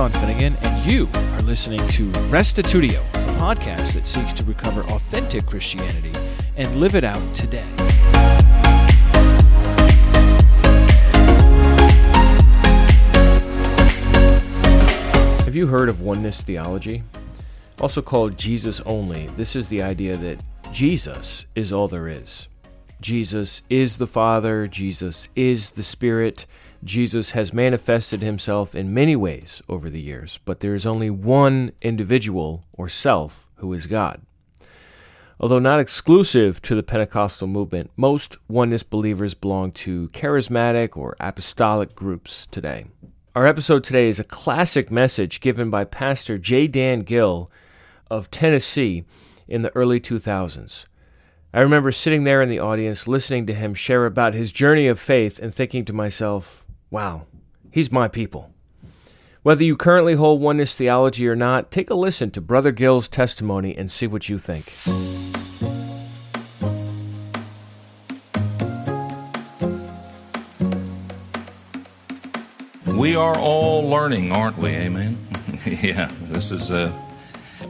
Sean Finnegan, and you are listening to Restitutio, a podcast that seeks to recover authentic Christianity and live it out today. Have you heard of oneness theology? Also called Jesus only, this is the idea that Jesus is all there is. Jesus is the Father, Jesus is the Spirit. Jesus has manifested himself in many ways over the years, but there is only one individual or self who is God. Although not exclusive to the Pentecostal movement, most oneness believers belong to charismatic or apostolic groups today. Our episode today is a classic message given by Pastor J. Dan Gill of Tennessee in the early 2000s. I remember sitting there in the audience listening to him share about his journey of faith and thinking to myself, wow, he's my people. Whether you currently hold oneness theology or not, take a listen to Brother Gill's testimony and see what you think. We are all learning, aren't we? Amen. yeah, this is a.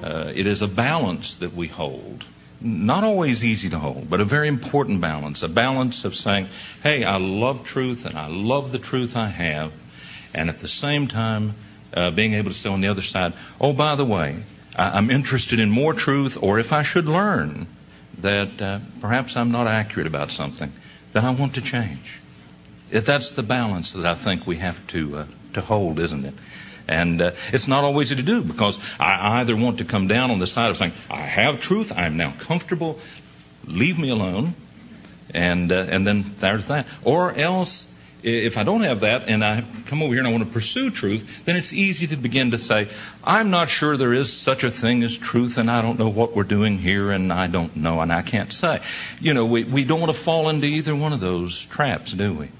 Uh, it is a balance that we hold. Not always easy to hold, but a very important balance. A balance of saying, "Hey, I love truth, and I love the truth I have," and at the same time, uh, being able to say on the other side, "Oh, by the way, I- I'm interested in more truth, or if I should learn that uh, perhaps I'm not accurate about something, then I want to change." It, that's the balance that I think we have to uh, to hold, isn't it? And uh, it's not always easy to do because I either want to come down on the side of saying I have truth, I'm now comfortable, leave me alone, and uh, and then there's that, or else if I don't have that and I come over here and I want to pursue truth, then it's easy to begin to say, I'm not sure there is such a thing as truth and I don't know what we're doing here and I don't know and I can't say. You know, we, we don't want to fall into either one of those traps, do we?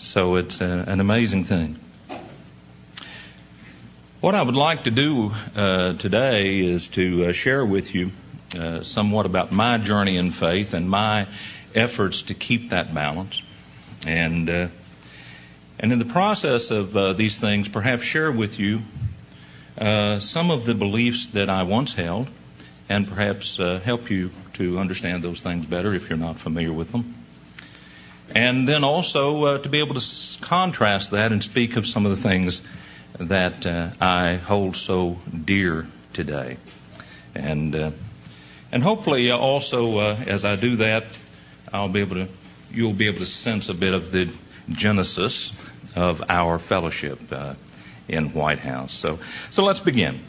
So it's a, an amazing thing. What I would like to do uh, today is to uh, share with you uh, somewhat about my journey in faith and my efforts to keep that balance, and uh, and in the process of uh, these things, perhaps share with you uh, some of the beliefs that I once held, and perhaps help you to understand those things better if you're not familiar with them. And then also to be able to contrast that and speak of some of the things that uh, I hold so dear today. And uh, and hopefully also as I do that, I'll be able to you'll be able to sense a bit of the genesis of our fellowship in White House. So so let's begin.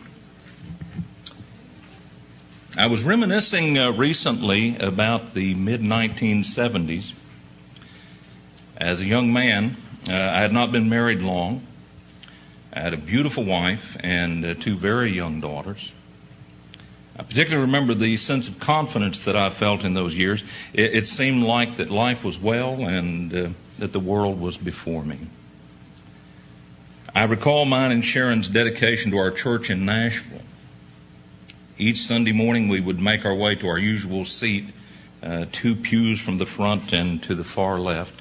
I was reminiscing uh, recently about the mid 1970s as a young man, uh, I had not been married long. I had a beautiful wife and uh, two very young daughters. I particularly remember the sense of confidence that I felt in those years. It, it seemed like that life was well and uh, that the world was before me. I recall mine and Sharon's dedication to our church in Nashville. Each Sunday morning, we would make our way to our usual seat, uh, two pews from the front and to the far left.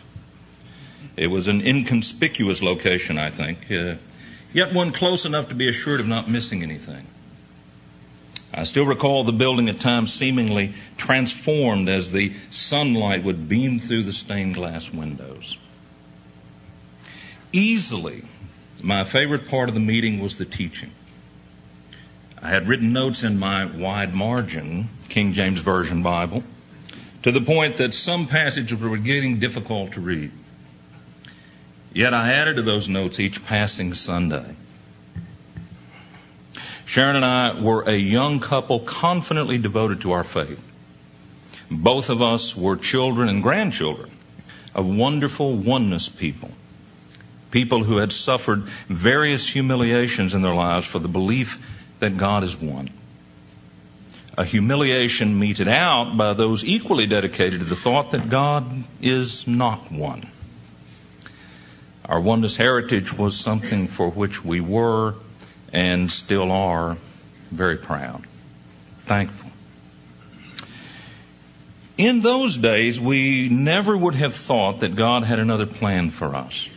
It was an inconspicuous location, I think, uh, yet one close enough to be assured of not missing anything. I still recall the building at times seemingly transformed as the sunlight would beam through the stained glass windows. Easily, my favorite part of the meeting was the teaching. I had written notes in my wide margin King James Version Bible to the point that some passages were getting difficult to read. Yet I added to those notes each passing Sunday. Sharon and I were a young couple confidently devoted to our faith. Both of us were children and grandchildren of wonderful oneness people. People who had suffered various humiliations in their lives for the belief that God is one. A humiliation meted out by those equally dedicated to the thought that God is not one. Our oneness heritage was something for which we were and still are very proud, thankful. In those days, we never would have thought that God had another plan for us.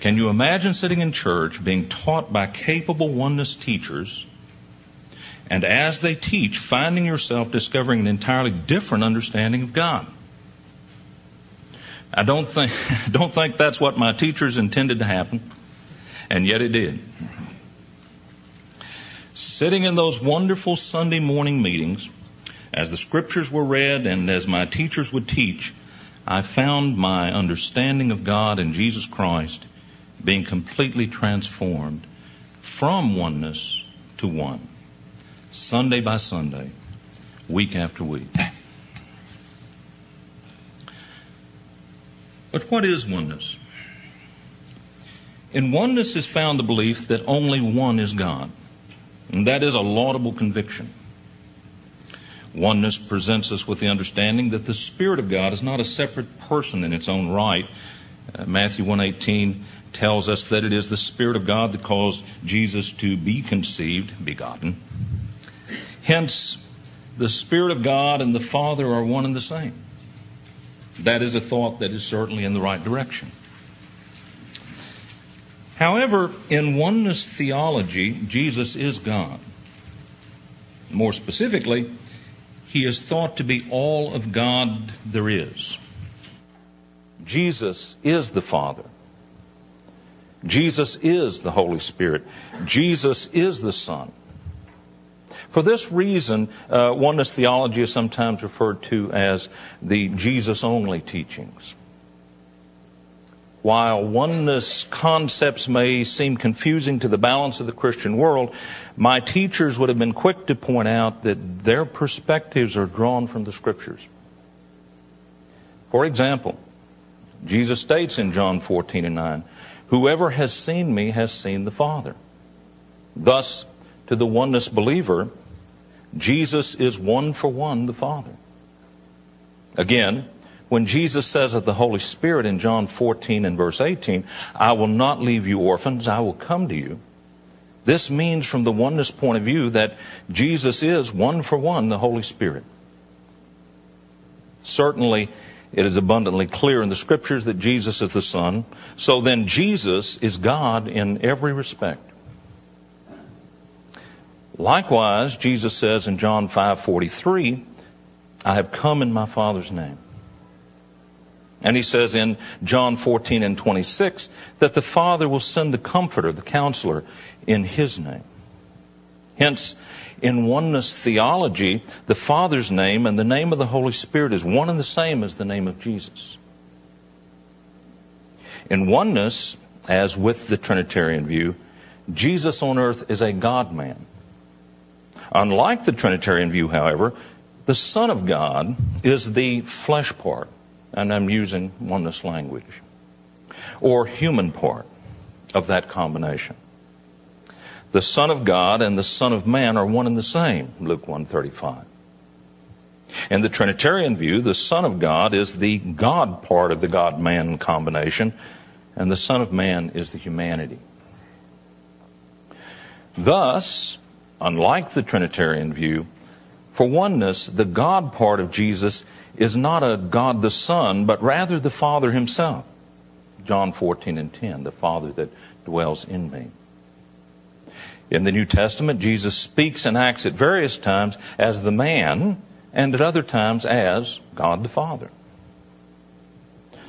Can you imagine sitting in church being taught by capable oneness teachers and as they teach, finding yourself discovering an entirely different understanding of God? I don't think, don't think that's what my teachers intended to happen, and yet it did. Sitting in those wonderful Sunday morning meetings, as the scriptures were read and as my teachers would teach, I found my understanding of God and Jesus Christ being completely transformed from oneness to one, Sunday by Sunday, week after week. But what is oneness? In oneness is found the belief that only one is God. And that is a laudable conviction. Oneness presents us with the understanding that the Spirit of God is not a separate person in its own right. Uh, Matthew 118 tells us that it is the Spirit of God that caused Jesus to be conceived, begotten. Hence, the Spirit of God and the Father are one and the same. That is a thought that is certainly in the right direction. However, in oneness theology, Jesus is God. More specifically, he is thought to be all of God there is. Jesus is the Father. Jesus is the Holy Spirit. Jesus is the Son. For this reason, uh, oneness theology is sometimes referred to as the Jesus only teachings. While oneness concepts may seem confusing to the balance of the Christian world, my teachers would have been quick to point out that their perspectives are drawn from the Scriptures. For example, Jesus states in John 14 and 9, Whoever has seen me has seen the Father. Thus, to the oneness believer, Jesus is one for one the Father. Again, when Jesus says of the Holy Spirit in John 14 and verse 18, I will not leave you orphans, I will come to you. This means from the oneness point of view that Jesus is one for one the Holy Spirit. Certainly, it is abundantly clear in the scriptures that Jesus is the Son. So then Jesus is God in every respect. Likewise, Jesus says in John 5:43, I have come in my Father's name. And he says in John 14 and 26 that the Father will send the Comforter, the Counselor, in His name. Hence, in oneness theology, the Father's name and the name of the Holy Spirit is one and the same as the name of Jesus. In oneness, as with the Trinitarian view, Jesus on earth is a God man. Unlike the Trinitarian view, however, the Son of God is the flesh part and I'm using oneness language, or human part of that combination. The Son of God and the Son of Man are one and the same, Luke 135. In the Trinitarian view, the Son of God is the God part of the God-man combination, and the Son of Man is the humanity. Thus, unlike the Trinitarian view, for oneness, the God part of Jesus is not a God the Son, but rather the Father himself. John 14 and 10, the Father that dwells in me. In the New Testament, Jesus speaks and acts at various times as the man and at other times as God the Father.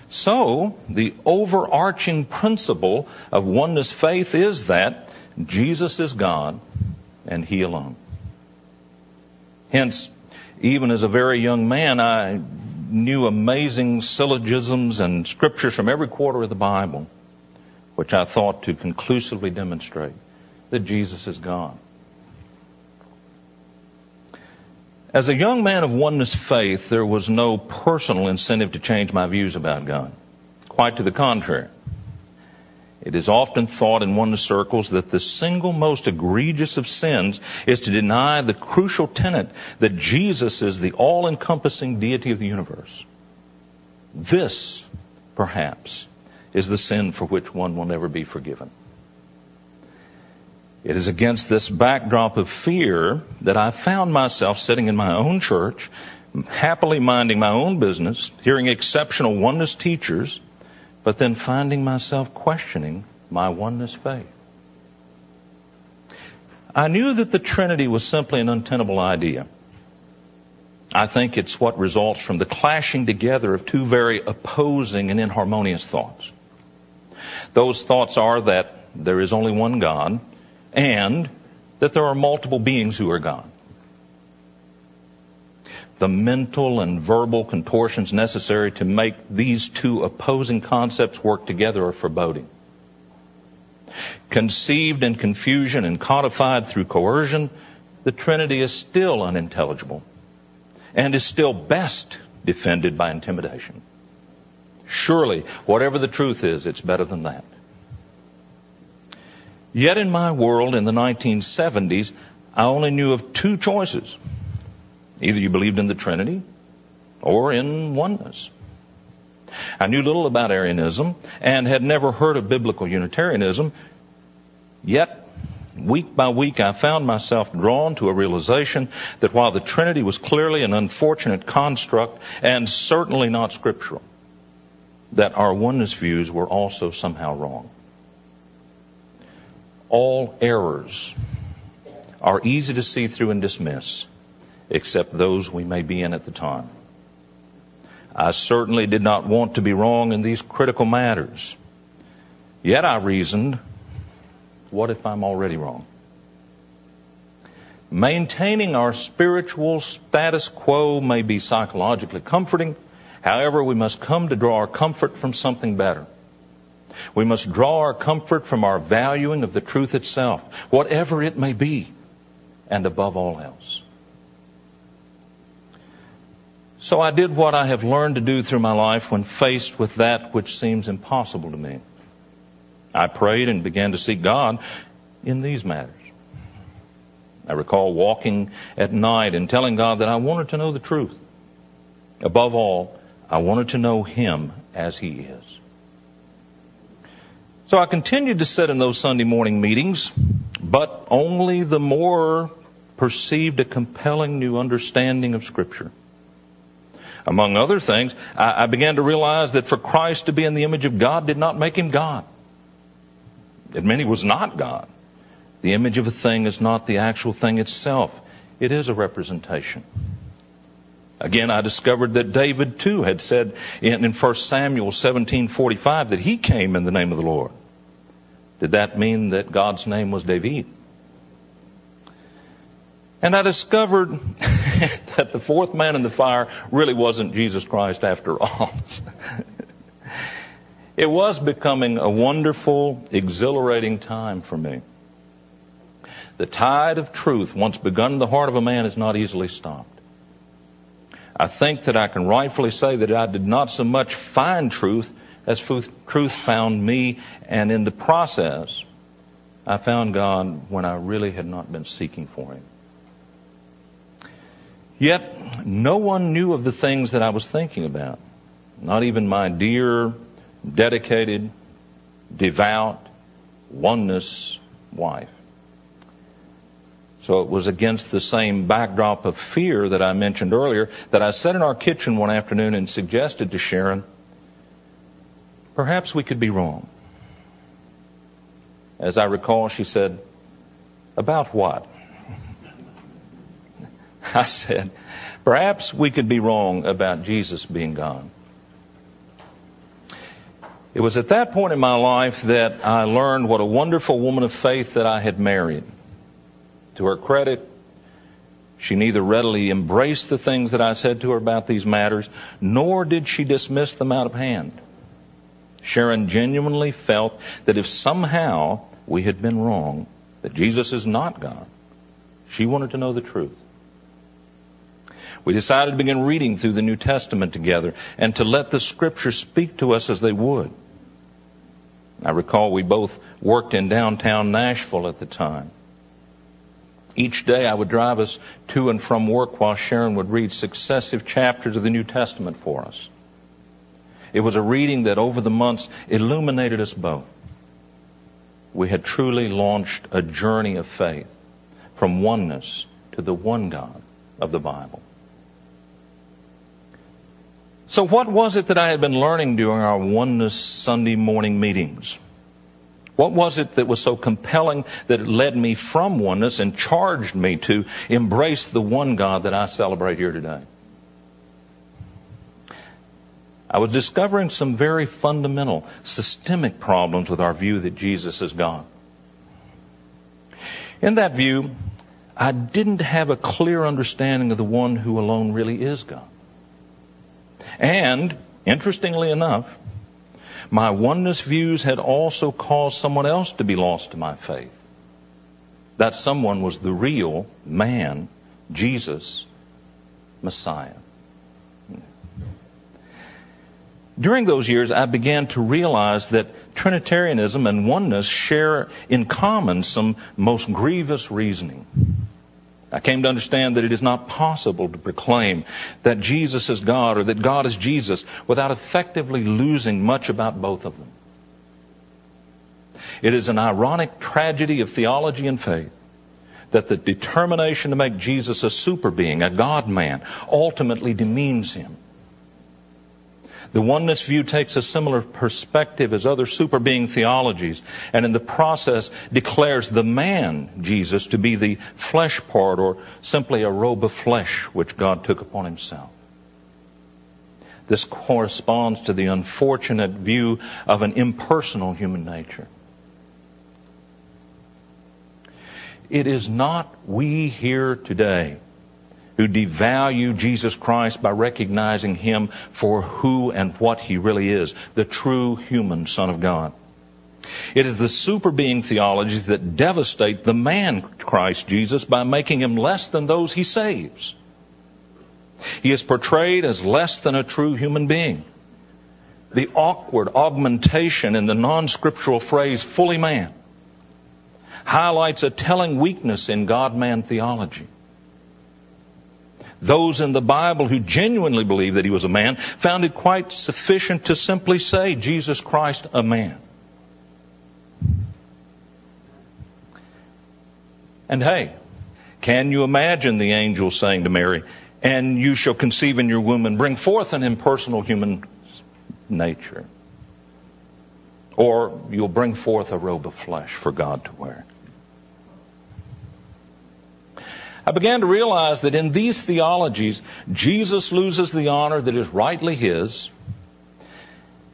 So, the overarching principle of oneness faith is that Jesus is God and He alone. Hence, even as a very young man, I knew amazing syllogisms and scriptures from every quarter of the Bible, which I thought to conclusively demonstrate that Jesus is God. As a young man of oneness faith, there was no personal incentive to change my views about God. Quite to the contrary. It is often thought in oneness circles that the single most egregious of sins is to deny the crucial tenet that Jesus is the all-encompassing deity of the universe. This, perhaps, is the sin for which one will never be forgiven. It is against this backdrop of fear that I found myself sitting in my own church, happily minding my own business, hearing exceptional oneness teachers but then finding myself questioning my oneness faith. I knew that the Trinity was simply an untenable idea. I think it's what results from the clashing together of two very opposing and inharmonious thoughts. Those thoughts are that there is only one God and that there are multiple beings who are God. The mental and verbal contortions necessary to make these two opposing concepts work together are foreboding. Conceived in confusion and codified through coercion, the Trinity is still unintelligible and is still best defended by intimidation. Surely, whatever the truth is, it's better than that. Yet in my world in the 1970s, I only knew of two choices. Either you believed in the Trinity or in oneness. I knew little about Arianism and had never heard of biblical Unitarianism. Yet, week by week, I found myself drawn to a realization that while the Trinity was clearly an unfortunate construct and certainly not scriptural, that our oneness views were also somehow wrong all errors are easy to see through and dismiss, except those we may be in at the time. I certainly did not want to be wrong in these critical matters. Yet I reasoned, what if I'm already wrong? Maintaining our spiritual status quo may be psychologically comforting. However, we must come to draw our comfort from something better. We must draw our comfort from our valuing of the truth itself, whatever it may be, and above all else. So I did what I have learned to do through my life when faced with that which seems impossible to me. I prayed and began to seek God in these matters. I recall walking at night and telling God that I wanted to know the truth. Above all, I wanted to know Him as He is. So I continued to sit in those Sunday morning meetings, but only the more perceived a compelling new understanding of Scripture. Among other things, I, began to realize that for Christ to be in the image of God did not make him God. It meant he was not God. The image of a thing is not the actual thing itself. It is a representation. Again, I discovered that David too had said in, in 1 Samuel 17:45 that he came in the name of the Lord. Did that mean that God's name was David? And I discovered that the fourth man in the fire really wasn't Jesus Christ after all. it was becoming a wonderful, exhilarating time for me. The tide of truth, once begun in the heart of a man, is not easily stopped. I think that I can rightfully say that I did not so much find truth as truth found me, and in the process, I found God when I really had not been seeking for Him. Yet, no one knew of the things that I was thinking about. Not even my dear, dedicated, devout, oneness wife. So it was against the same backdrop of fear that I mentioned earlier that I sat in our kitchen one afternoon and suggested to Sharon Perhaps we could be wrong. As I recall, she said, About what? I said, Perhaps we could be wrong about Jesus being God. It was at that point in my life that I learned what a wonderful woman of faith that I had married. To her credit, she neither readily embraced the things that I said to her about these matters, nor did she dismiss them out of hand. Sharon genuinely felt that if somehow we had been wrong, that Jesus is not God, she wanted to know the truth. We decided to begin reading through the New Testament together and to let the scriptures speak to us as they would. I recall we both worked in downtown Nashville at the time. Each day I would drive us to and from work while Sharon would read successive chapters of the New Testament for us. It was a reading that over the months illuminated us both. We had truly launched a journey of faith from oneness to the one God of the Bible. So, what was it that I had been learning during our Oneness Sunday morning meetings? What was it that was so compelling that it led me from oneness and charged me to embrace the one God that I celebrate here today? I was discovering some very fundamental, systemic problems with our view that Jesus is God. In that view, I didn't have a clear understanding of the one who alone really is God. And, interestingly enough, my oneness views had also caused someone else to be lost to my faith. That someone was the real man, Jesus, Messiah. During those years, I began to realize that Trinitarianism and oneness share in common some most grievous reasoning. I came to understand that it is not possible to proclaim that Jesus is God or that God is Jesus without effectively losing much about both of them. It is an ironic tragedy of theology and faith that the determination to make Jesus a super being, a God man, ultimately demeans him. The oneness view takes a similar perspective as other super being theologies, and in the process declares the man, Jesus, to be the flesh part or simply a robe of flesh which God took upon himself. This corresponds to the unfortunate view of an impersonal human nature. It is not we here today who devalue Jesus Christ by recognizing him for who and what he really is, the true human Son of God. It is the super being theologies that devastate the man Christ Jesus by making him less than those he saves. He is portrayed as less than a true human being. The awkward augmentation in the non scriptural phrase fully man highlights a telling weakness in God man theology. Those in the Bible who genuinely believed that he was a man found it quite sufficient to simply say, Jesus Christ, a man. And hey, can you imagine the angel saying to Mary, and you shall conceive in your womb and bring forth an impersonal human nature? Or you'll bring forth a robe of flesh for God to wear. I began to realize that in these theologies, Jesus loses the honor that is rightly his.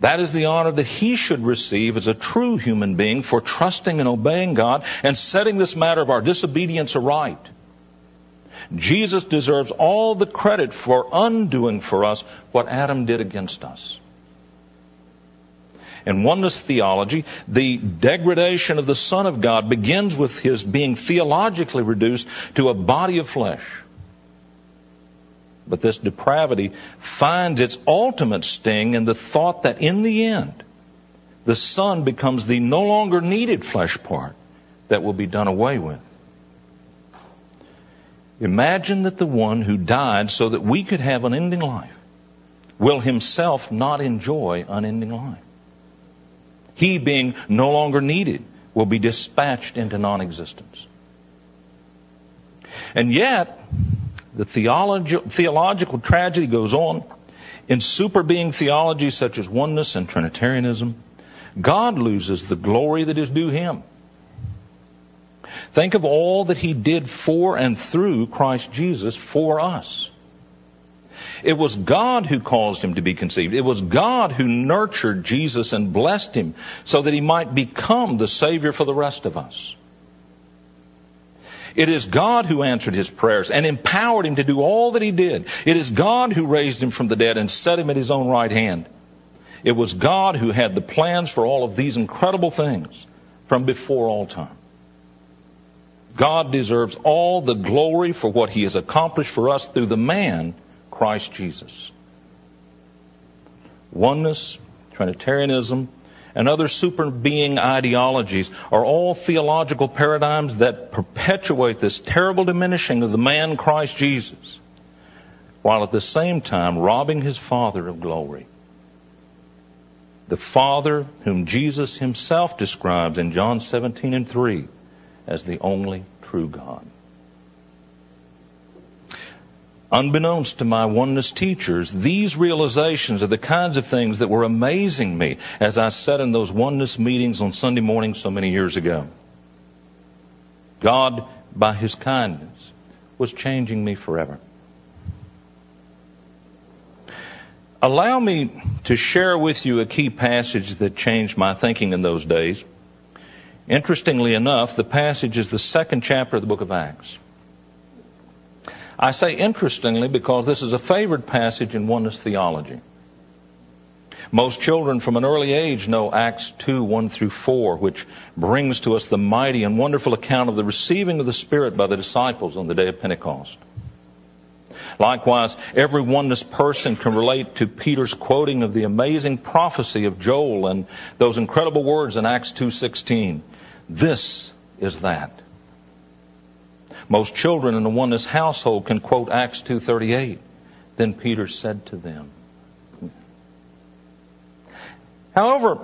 That is the honor that he should receive as a true human being for trusting and obeying God and setting this matter of our disobedience aright. Jesus deserves all the credit for undoing for us what Adam did against us. In oneness theology, the degradation of the Son of God begins with his being theologically reduced to a body of flesh. But this depravity finds its ultimate sting in the thought that in the end, the Son becomes the no longer needed flesh part that will be done away with. Imagine that the one who died so that we could have unending life will himself not enjoy unending life. He, being no longer needed, will be dispatched into non existence. And yet, the theologi- theological tragedy goes on. In super being theology such as oneness and Trinitarianism, God loses the glory that is due Him. Think of all that He did for and through Christ Jesus for us. It was God who caused him to be conceived. It was God who nurtured Jesus and blessed him so that he might become the Savior for the rest of us. It is God who answered his prayers and empowered him to do all that he did. It is God who raised him from the dead and set him at his own right hand. It was God who had the plans for all of these incredible things from before all time. God deserves all the glory for what he has accomplished for us through the man Christ Jesus. Oneness, Trinitarianism, and other super being ideologies are all theological paradigms that perpetuate this terrible diminishing of the man Christ Jesus, while at the same time robbing his Father of glory. The Father whom Jesus himself describes in John 17 and 3 as the only true God. Unbeknownst to my oneness teachers, these realizations are the kinds of things that were amazing me as I sat in those oneness meetings on Sunday morning so many years ago. God, by His kindness, was changing me forever. Allow me to share with you a key passage that changed my thinking in those days. Interestingly enough, the passage is the second chapter of the book of Acts. I say interestingly because this is a favored passage in oneness theology. Most children from an early age know Acts 2, 1 through 4, which brings to us the mighty and wonderful account of the receiving of the Spirit by the disciples on the day of Pentecost. Likewise, every oneness person can relate to Peter's quoting of the amazing prophecy of Joel and those incredible words in Acts 2:16. This is that. Most children in the oneness household can quote Acts 2:38. Then Peter said to them. However,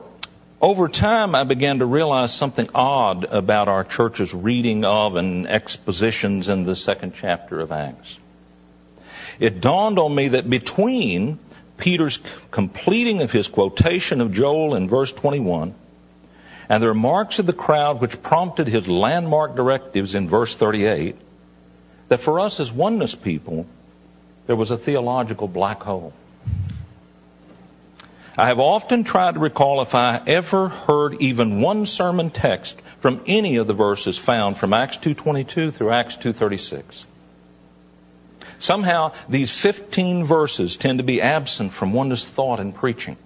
over time I began to realize something odd about our church's reading of and expositions in the second chapter of Acts. It dawned on me that between Peter's completing of his quotation of Joel in verse 21 and the remarks of the crowd which prompted his landmark directives in verse 38, that for us as oneness people, there was a theological black hole. I have often tried to recall if I ever heard even one sermon text from any of the verses found from Acts 2.22 through Acts 2.36. Somehow, these 15 verses tend to be absent from oneness thought and preaching.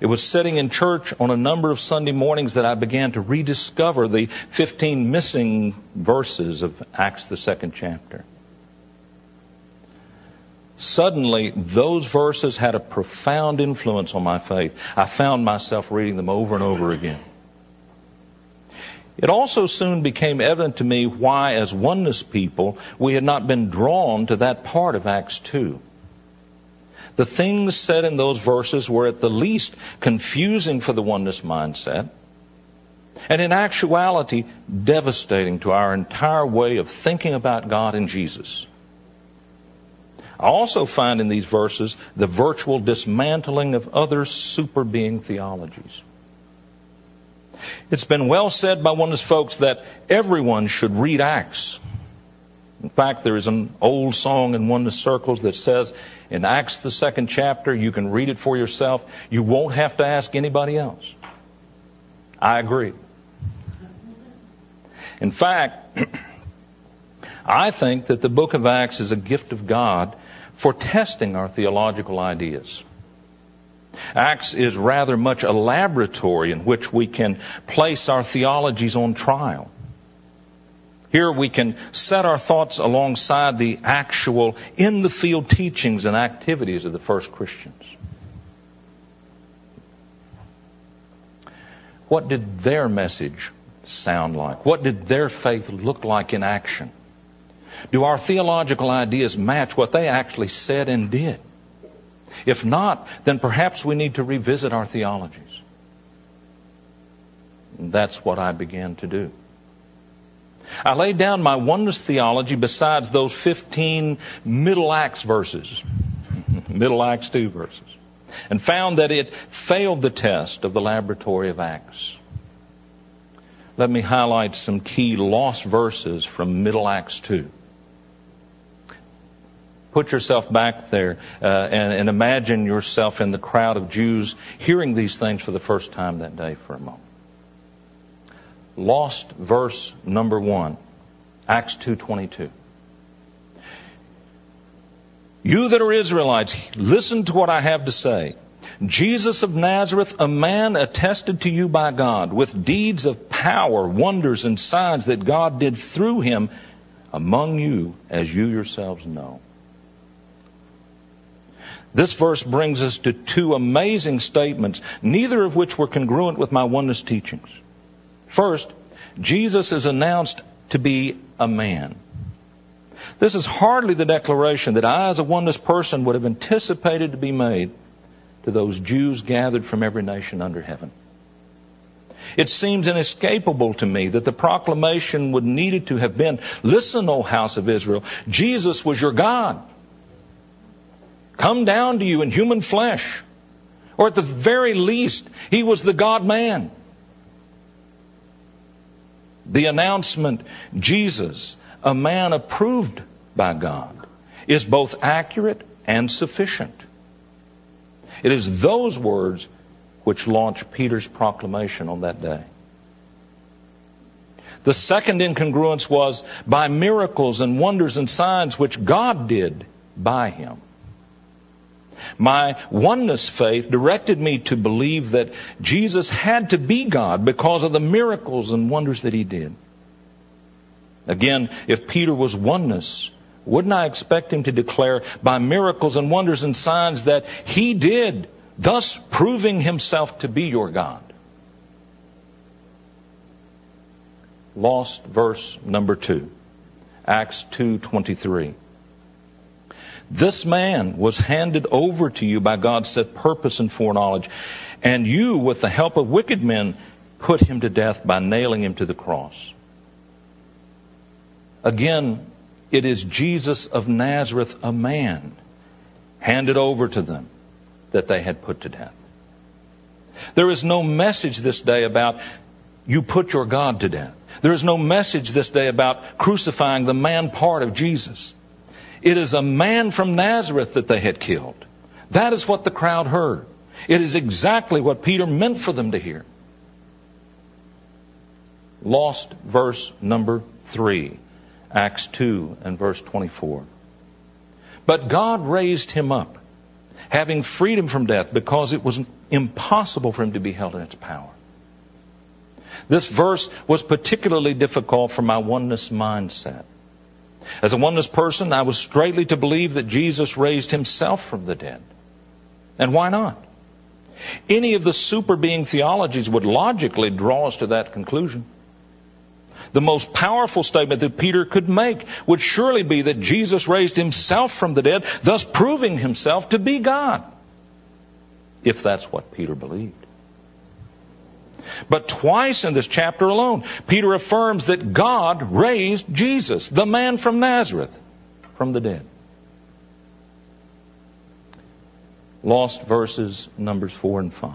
It was sitting in church on a number of Sunday mornings that I began to rediscover the 15 missing verses of Acts, the second chapter. Suddenly, those verses had a profound influence on my faith. I found myself reading them over and over again. It also soon became evident to me why, as oneness people, we had not been drawn to that part of Acts 2. The things said in those verses were at the least confusing for the oneness mindset, and in actuality, devastating to our entire way of thinking about God and Jesus. I also find in these verses the virtual dismantling of other super being theologies. It's been well said by oneness folks that everyone should read Acts. In fact, there is an old song in oneness circles that says, in Acts, the second chapter, you can read it for yourself. You won't have to ask anybody else. I agree. In fact, I think that the book of Acts is a gift of God for testing our theological ideas. Acts is rather much a laboratory in which we can place our theologies on trial. Here we can set our thoughts alongside the actual in the field teachings and activities of the first Christians. What did their message sound like? What did their faith look like in action? Do our theological ideas match what they actually said and did? If not, then perhaps we need to revisit our theologies. And that's what I began to do. I laid down my oneness theology besides those 15 Middle Acts verses, Middle Acts 2 verses, and found that it failed the test of the laboratory of Acts. Let me highlight some key lost verses from Middle Acts 2. Put yourself back there uh, and, and imagine yourself in the crowd of Jews hearing these things for the first time that day for a moment lost verse number 1 acts 2.22 you that are israelites listen to what i have to say. Jesus of nazareth a man attested to you by god with deeds of power wonders and signs that god did through him among you as you yourselves know. This verse brings us to two amazing statements, neither of which were congruent with my oneness teachings. First, Jesus is announced to be a man. This is hardly the declaration that I, as a oneness person, would have anticipated to be made to those Jews gathered from every nation under heaven. It seems inescapable to me that the proclamation would needed to have been, listen, O house of Israel, Jesus was your God. Come down to you in human flesh. Or at the very least, he was the God man. The announcement, Jesus, a man approved by God, is both accurate and sufficient. It is those words which launched Peter's proclamation on that day. The second incongruence was by miracles and wonders and signs which God did by him. My oneness faith directed me to believe that Jesus had to be God because of the miracles and wonders that he did. Again, if Peter was oneness, wouldn't I expect him to declare by miracles and wonders and signs that he did, thus proving himself to be your God? Lost verse number 2. Acts 2:23. This man was handed over to you by God's set purpose and foreknowledge, and you, with the help of wicked men, put him to death by nailing him to the cross. Again, it is Jesus of Nazareth, a man, handed over to them that they had put to death. There is no message this day about you put your God to death. There is no message this day about crucifying the man part of Jesus. It is a man from Nazareth that they had killed. That is what the crowd heard. It is exactly what Peter meant for them to hear. Lost verse number three, Acts 2 and verse 24. But God raised him up, having freed him from death, because it was impossible for him to be held in its power. This verse was particularly difficult for my oneness mindset. As a oneness person, I was straightly to believe that Jesus raised himself from the dead. And why not? Any of the super being theologies would logically draw us to that conclusion. The most powerful statement that Peter could make would surely be that Jesus raised himself from the dead, thus proving himself to be God. If that's what Peter believed. But twice in this chapter alone, Peter affirms that God raised Jesus, the man from Nazareth, from the dead. Lost verses, Numbers 4 and 5.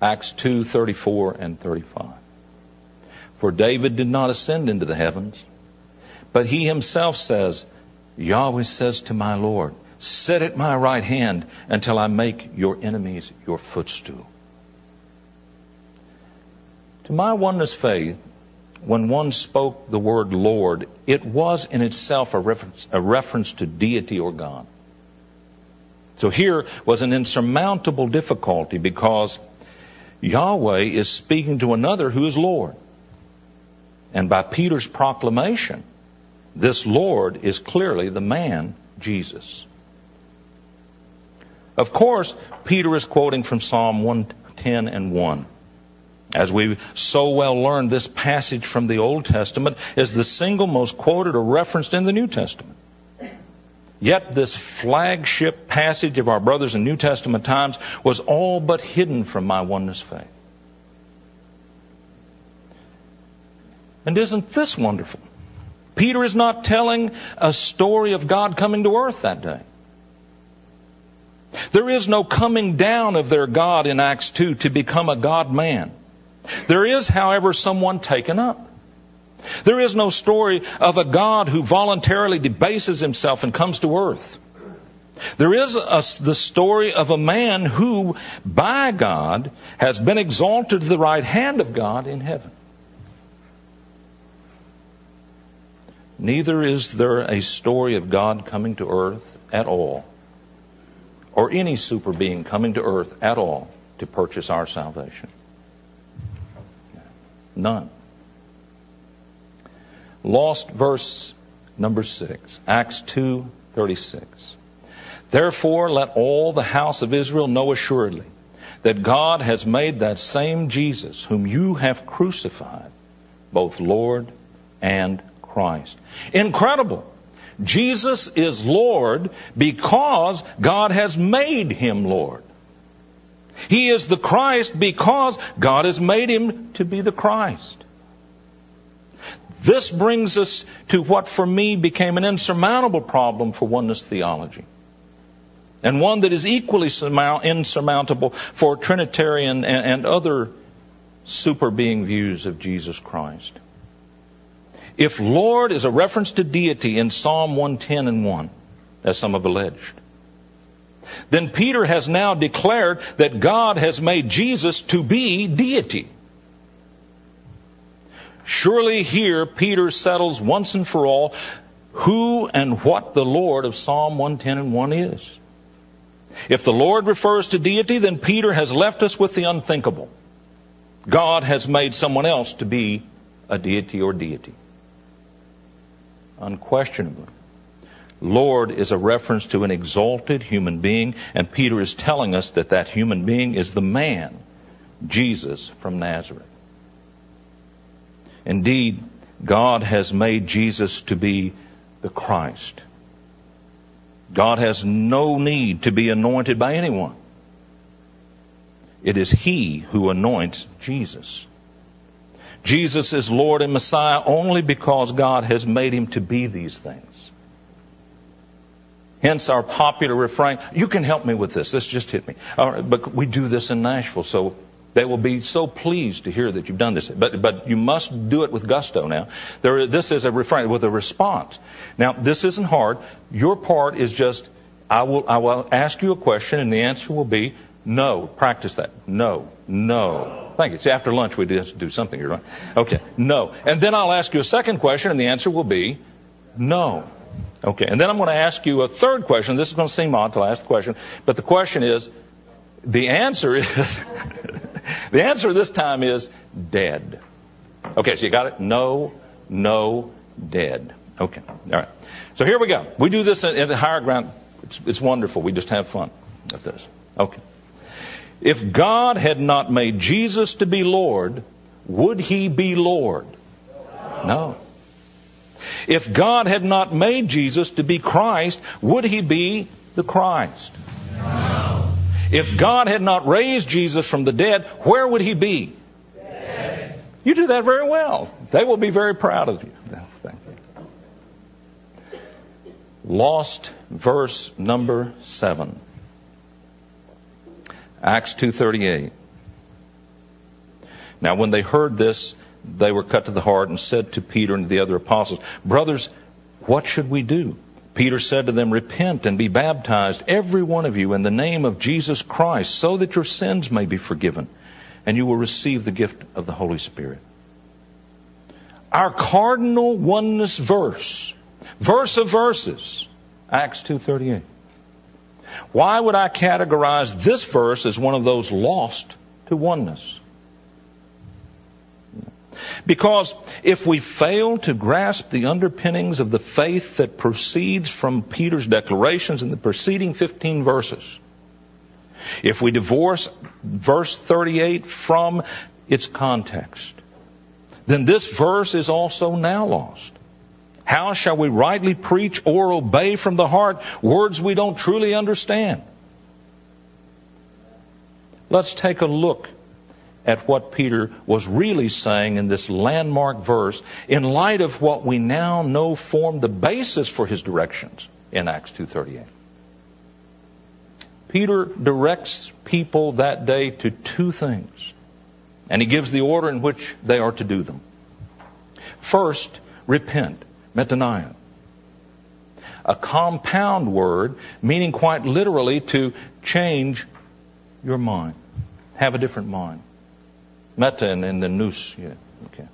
Acts 2, 34 and 35. For David did not ascend into the heavens, but he himself says, Yahweh says to my Lord, Sit at my right hand until I make your enemies your footstool. To my oneness faith, when one spoke the word Lord, it was in itself a reference, a reference to deity or God. So here was an insurmountable difficulty because Yahweh is speaking to another who is Lord. And by Peter's proclamation, this Lord is clearly the man, Jesus. Of course, Peter is quoting from Psalm 110 and 1. As we so well learned, this passage from the Old Testament is the single most quoted or referenced in the New Testament. Yet this flagship passage of our brothers in New Testament times was all but hidden from my oneness faith. And isn't this wonderful? Peter is not telling a story of God coming to earth that day. There is no coming down of their God in Acts 2 to become a God man. There is, however, someone taken up. There is no story of a God who voluntarily debases himself and comes to earth. There is a, the story of a man who, by God, has been exalted to the right hand of God in heaven. Neither is there a story of God coming to earth at all, or any super being coming to earth at all to purchase our salvation. None. Lost verse number 6, Acts 2:36. Therefore let all the house of Israel know assuredly that God has made that same Jesus whom you have crucified both Lord and Christ. Incredible. Jesus is Lord because God has made him Lord. He is the Christ because God has made him to be the Christ. This brings us to what for me became an insurmountable problem for oneness theology. And one that is equally insurmountable for Trinitarian and other super being views of Jesus Christ. If Lord is a reference to deity in Psalm 110 and 1, as some have alleged, then Peter has now declared that God has made Jesus to be deity. Surely here Peter settles once and for all who and what the Lord of Psalm 110 and 1 is. If the Lord refers to deity, then Peter has left us with the unthinkable. God has made someone else to be a deity or deity. Unquestionably. Lord is a reference to an exalted human being, and Peter is telling us that that human being is the man, Jesus from Nazareth. Indeed, God has made Jesus to be the Christ. God has no need to be anointed by anyone. It is He who anoints Jesus. Jesus is Lord and Messiah only because God has made Him to be these things. Hence our popular refrain, you can help me with this. This just hit me. but we do this in Nashville, so they will be so pleased to hear that you've done this. But, but you must do it with gusto now. There, this is a refrain with a response. Now, this isn't hard. Your part is just, I will, I will ask you a question and the answer will be no. Practice that. No. No. Thank you. See, after lunch we have to do something here, right? Okay. No. And then I'll ask you a second question and the answer will be no. Okay, and then I'm going to ask you a third question. This is going to seem odd to ask the question, but the question is, the answer is, the answer this time is dead. Okay, so you got it? No, no, dead. Okay, all right. So here we go. We do this in, higher ground. It's, it's wonderful. We just have fun with this. Okay. If God had not made Jesus to be Lord, would he be Lord? No. If God had not made Jesus to be Christ, would he be the Christ? No. If God had not raised Jesus from the dead, where would he be? Dead. You do that very well. They will be very proud of you. Thank you. Lost verse number 7. Acts 2:38. Now when they heard this, they were cut to the heart and said to Peter and the other apostles, Brothers, what should we do? Peter said to them, Repent and be baptized, every one of you, in the name of Jesus Christ, so that your sins may be forgiven, and you will receive the gift of the Holy Spirit. Our cardinal oneness verse, verse of verses, Acts 2.38. Why would I categorize this verse as one of those lost to oneness? Because if we fail to grasp the underpinnings of the faith that proceeds from Peter's declarations in the preceding 15 verses, if we divorce verse 38 from its context, then this verse is also now lost. How shall we rightly preach or obey from the heart words we don't truly understand? Let's take a look at what Peter was really saying in this landmark verse in light of what we now know formed the basis for his directions in Acts 2:38. Peter directs people that day to two things, and he gives the order in which they are to do them. First, repent, metanoia. A compound word meaning quite literally to change your mind, have a different mind. Meta and the nous. Yeah. Okay.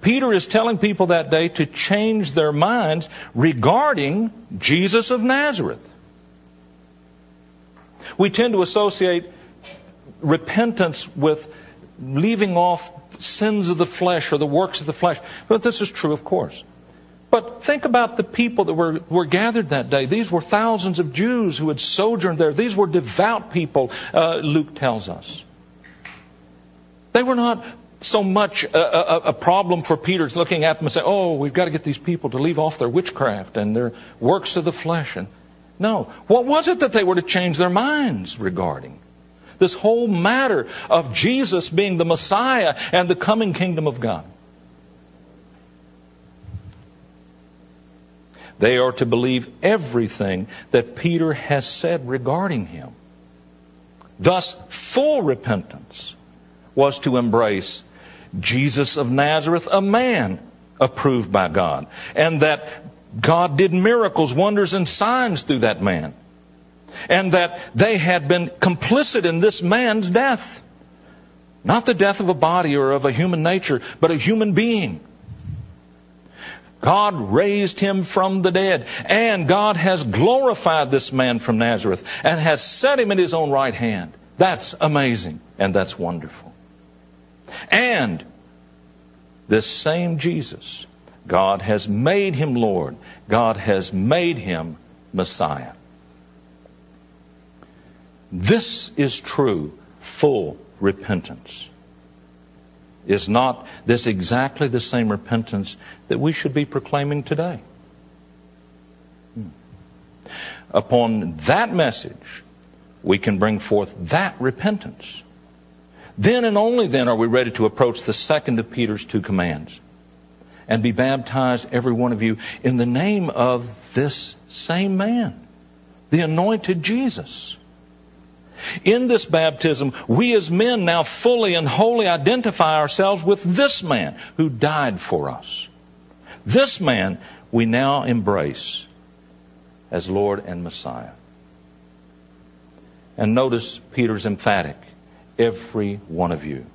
Peter is telling people that day to change their minds regarding Jesus of Nazareth. We tend to associate repentance with leaving off sins of the flesh or the works of the flesh. But this is true, of course. But think about the people that were, were gathered that day. These were thousands of Jews who had sojourned there. These were devout people, uh, Luke tells us. They were not so much a, a, a, problem for Peter looking at them and saying, oh, we've got to get these people to leave off their witchcraft and their works of the flesh. And no. What was it that they were to change their minds regarding? This whole matter of Jesus being the Messiah and the coming kingdom of God. They are to believe everything that Peter has said regarding him. Thus, full repentance was to embrace Jesus of Nazareth, a man approved by God, and that God did miracles, wonders, and signs through that man, and that they had been complicit in this man's death. Not the death of a body or of a human nature, but a human being. God raised him from the dead, and God has glorified this man from Nazareth and has set him in his own right hand. That's amazing, and that's wonderful. And this same Jesus, God has made him Lord. God has made him Messiah. This is true, full repentance. Is not this exactly the same repentance that we should be proclaiming today? Hmm. Upon that message, we can bring forth that repentance. Then and only then are we ready to approach the second of Peter's two commands and be baptized, every one of you, in the name of this same man, the anointed Jesus. In this baptism, we as men now fully and wholly identify ourselves with this man who died for us. This man we now embrace as Lord and Messiah. And notice Peter's emphatic every one of you.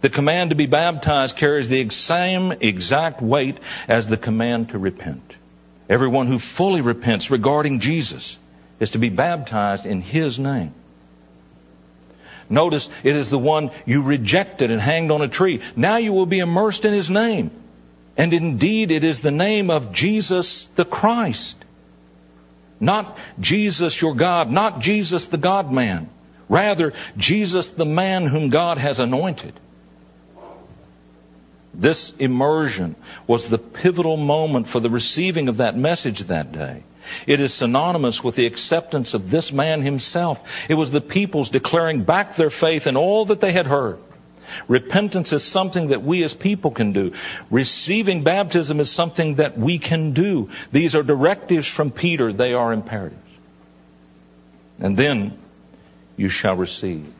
The command to be baptized carries the same exact weight as the command to repent. Everyone who fully repents regarding Jesus is to be baptized in His name. Notice it is the one you rejected and hanged on a tree. Now you will be immersed in His name. And indeed, it is the name of Jesus the Christ. Not Jesus your God, not Jesus the God man. Rather, Jesus, the man whom God has anointed. This immersion was the pivotal moment for the receiving of that message that day. It is synonymous with the acceptance of this man himself. It was the people's declaring back their faith in all that they had heard. Repentance is something that we as people can do. Receiving baptism is something that we can do. These are directives from Peter. They are imperatives. And then you shall receive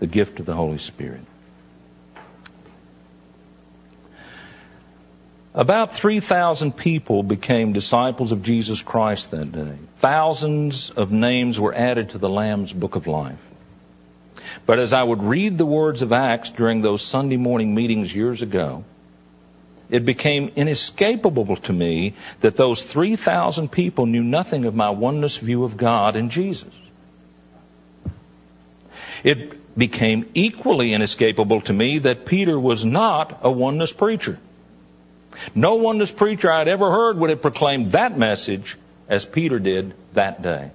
the gift of the Holy Spirit. About 3,000 people became disciples of Jesus Christ that day. Thousands of names were added to the Lamb's Book of Life. But as I would read the words of Acts during those Sunday morning meetings years ago, it became inescapable to me that those 3,000 people knew nothing of my oneness view of God and Jesus. It became equally inescapable to me that Peter was not a oneness preacher. No oneness preacher I'd ever heard would have proclaimed that message as Peter did that day.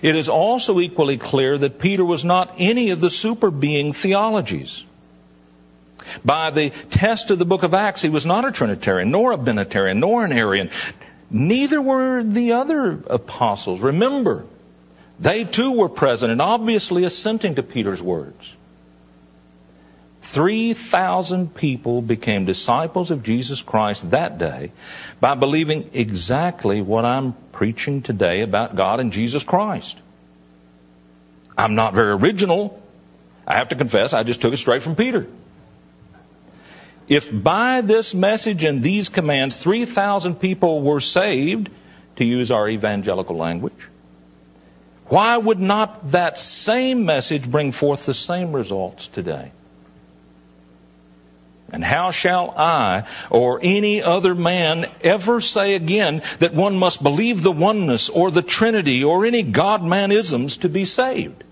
It is also equally clear that Peter was not any of the super being theologies. By the test of the book of Acts, he was not a Trinitarian, nor a Binitarian, nor an Arian. Neither were the other apostles. Remember, they too were present and obviously assenting to Peter's words. 3,000 people became disciples of Jesus Christ that day by believing exactly what I'm preaching today about God and Jesus Christ. I'm not very original. I have to confess, I just took it straight from Peter. If by this message and these commands 3,000 people were saved, to use our evangelical language, why would not that same message bring forth the same results today? And how shall I or any other man ever say again that one must believe the oneness or the Trinity or any God manisms to be saved?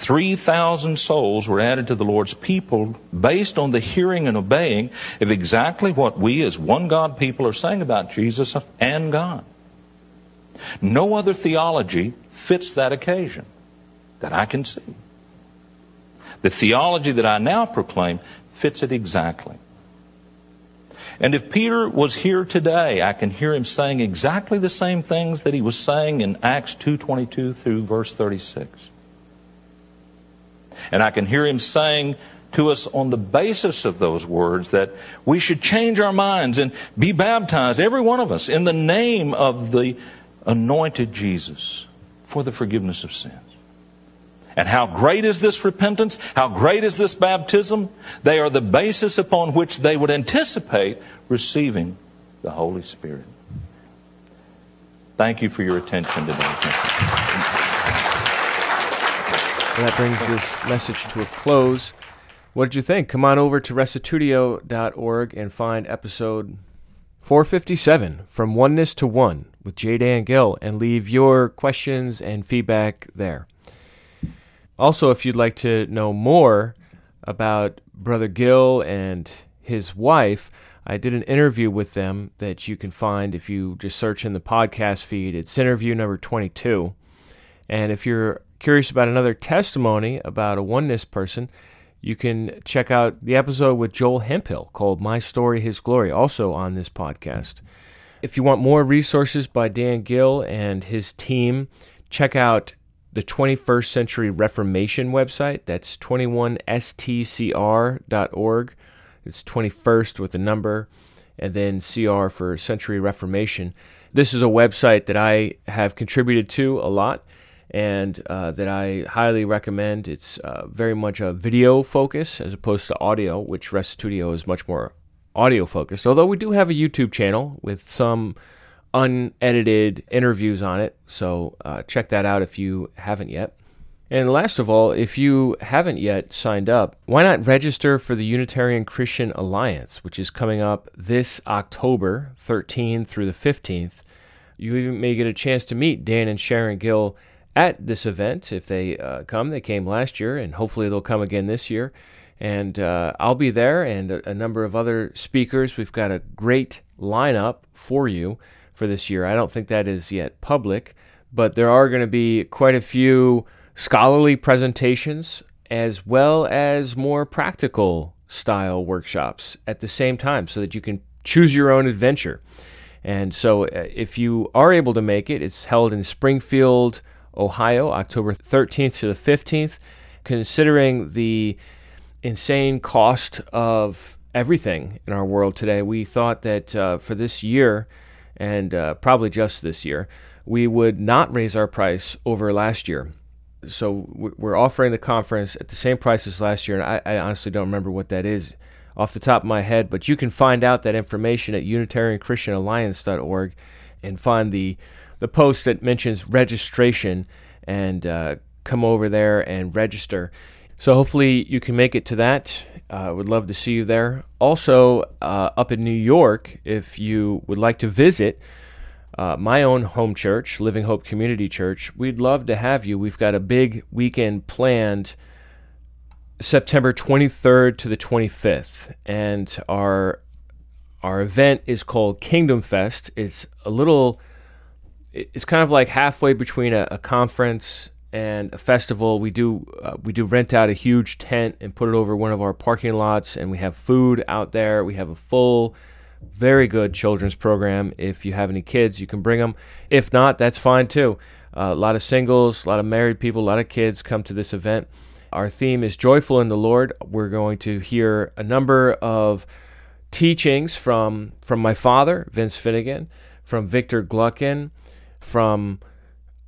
3,000 souls were added to the Lord's people based on the hearing and obeying of exactly what we as one God people are saying about Jesus and God. No other theology fits that occasion that I can see. The theology that I now proclaim fits it exactly. And if Peter was here today, I can hear him saying exactly the same things that he was saying in Acts 2:22 through verse 36. And I can hear him saying to us on the basis of those words that we should change our minds and be baptized, every one of us, in the name of the anointed Jesus for the forgiveness of sins. And how great is this repentance? How great is this baptism? They are the basis upon which they would anticipate receiving the Holy Spirit. Thank you for your attention today. That brings this message to a close. What did you think? Come on over to restitutio.org and find episode 457 From Oneness to One with J. Dan Gill and leave your questions and feedback there. Also, if you'd like to know more about Brother Gill and his wife, I did an interview with them that you can find if you just search in the podcast feed. It's interview number 22. And if you're curious about another testimony about a oneness person, you can check out the episode with Joel Hemphill called My Story, His Glory, also on this podcast. If you want more resources by Dan Gill and his team, check out the 21st Century Reformation website. That's 21stcr.org. It's 21st with a number, and then CR for Century Reformation. This is a website that I have contributed to a lot and uh, that I highly recommend. It's uh, very much a video focus as opposed to audio, which Restitutio is much more audio focused. Although we do have a YouTube channel with some unedited interviews on it, so uh, check that out if you haven't yet. And last of all, if you haven't yet signed up, why not register for the Unitarian Christian Alliance, which is coming up this October 13th through the 15th? You even may get a chance to meet Dan and Sharon Gill at this event if they uh, come. They came last year, and hopefully they'll come again this year. And uh, I'll be there, and a, a number of other speakers. We've got a great lineup for you for this year. I don't think that is yet public, but there are going to be quite a few scholarly presentations as well as more practical style workshops at the same time so that you can choose your own adventure. And so, uh, if you are able to make it, it's held in Springfield, Ohio, October 13th to the 15th. Considering the insane cost of everything in our world today, we thought that uh, for this year, and uh, probably just this year, we would not raise our price over last year so we're offering the conference at the same price as last year, and I, I, honestly don't remember what that is off the top of my head, but you can find out that information at UnitarianChristianAlliance.org and find the the post that mentions registration and uh, come over there and register. So hopefully you can make it to that. I uh, would love to see you there. Also, uh, up in New York, if you would like to visit uh, my own home church, Living Hope Community Church, we'd love to have you. We've got a big weekend planned September 23rd to the 25th, and our our event is called Kingdom Fest. It's a little, it's kind of like halfway between a, a conference and a festival. We do uh, we do rent out a huge tent and put it over one of our parking lots, and we have food out there. We have a full very good children's program. If you have any kids, you can bring them. If not, that's fine too. Uh, a lot of singles, a lot of married people, a lot of kids come to this event. Our theme is Joyful in the Lord. We're going to hear a number of teachings from, from my father, Vince Finnegan, from Victor Gluckin, from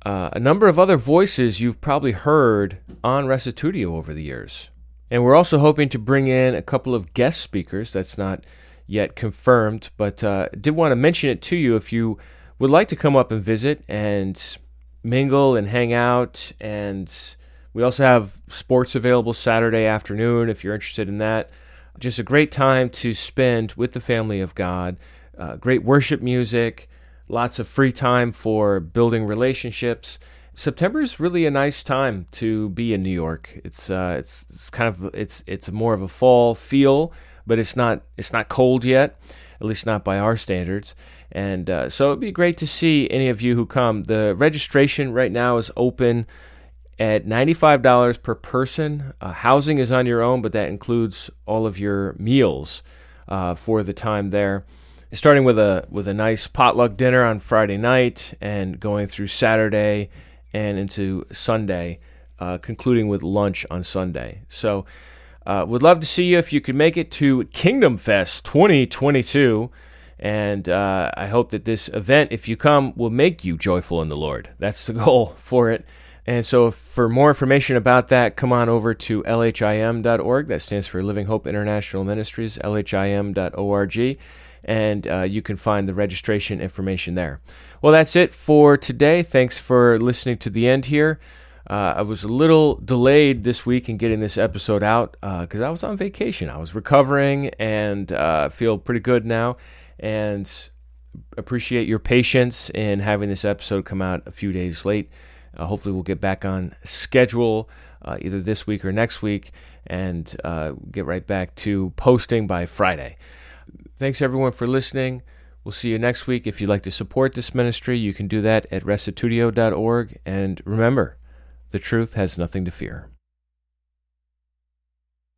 uh, a number of other voices you've probably heard on Restitutio over the years. And we're also hoping to bring in a couple of guest speakers. That's not yet confirmed, but uh, did want to mention it to you if you would like to come up and visit and mingle and hang out. And we also have sports available Saturday afternoon if you're interested in that. Just a great time to spend with the family of God. Uh, great worship music, lots of free time for building relationships. September is really a nice time to be in New York. It's uh, it's it's kind of it's it's more of a fall feel but it's not it's not cold yet, at least not by our standards. And uh, so it'd be great to see any of you who come. The registration right now is open at $95 per person. Uh, housing is on your own, but that includes all of your meals uh, for the time there. Starting with a with a nice potluck dinner on Friday night and going through Saturday and into Sunday, uh, concluding with lunch on Sunday. So, uh, would love to see you if you could make it to Kingdom Fest 2022. And uh, I hope that this event, if you come, will make you joyful in the Lord. That's the goal for it. And so, for more information about that, come on over to lhim.org. That stands for Living Hope International Ministries, lhim.org. And uh, you can find the registration information there. Well, that's it for today. Thanks for listening to the end here. Uh, I was a little delayed this week in getting this episode out because uh, I was on vacation. I was recovering and uh, feel pretty good now and appreciate your patience in having this episode come out a few days late. Uh, hopefully, we'll get back on schedule uh, either this week or next week and uh, get right back to posting by Friday. Thanks everyone for listening. We'll see you next week. If you'd like to support this ministry, you can do that at restitutio.org. And remember, the truth has nothing to fear.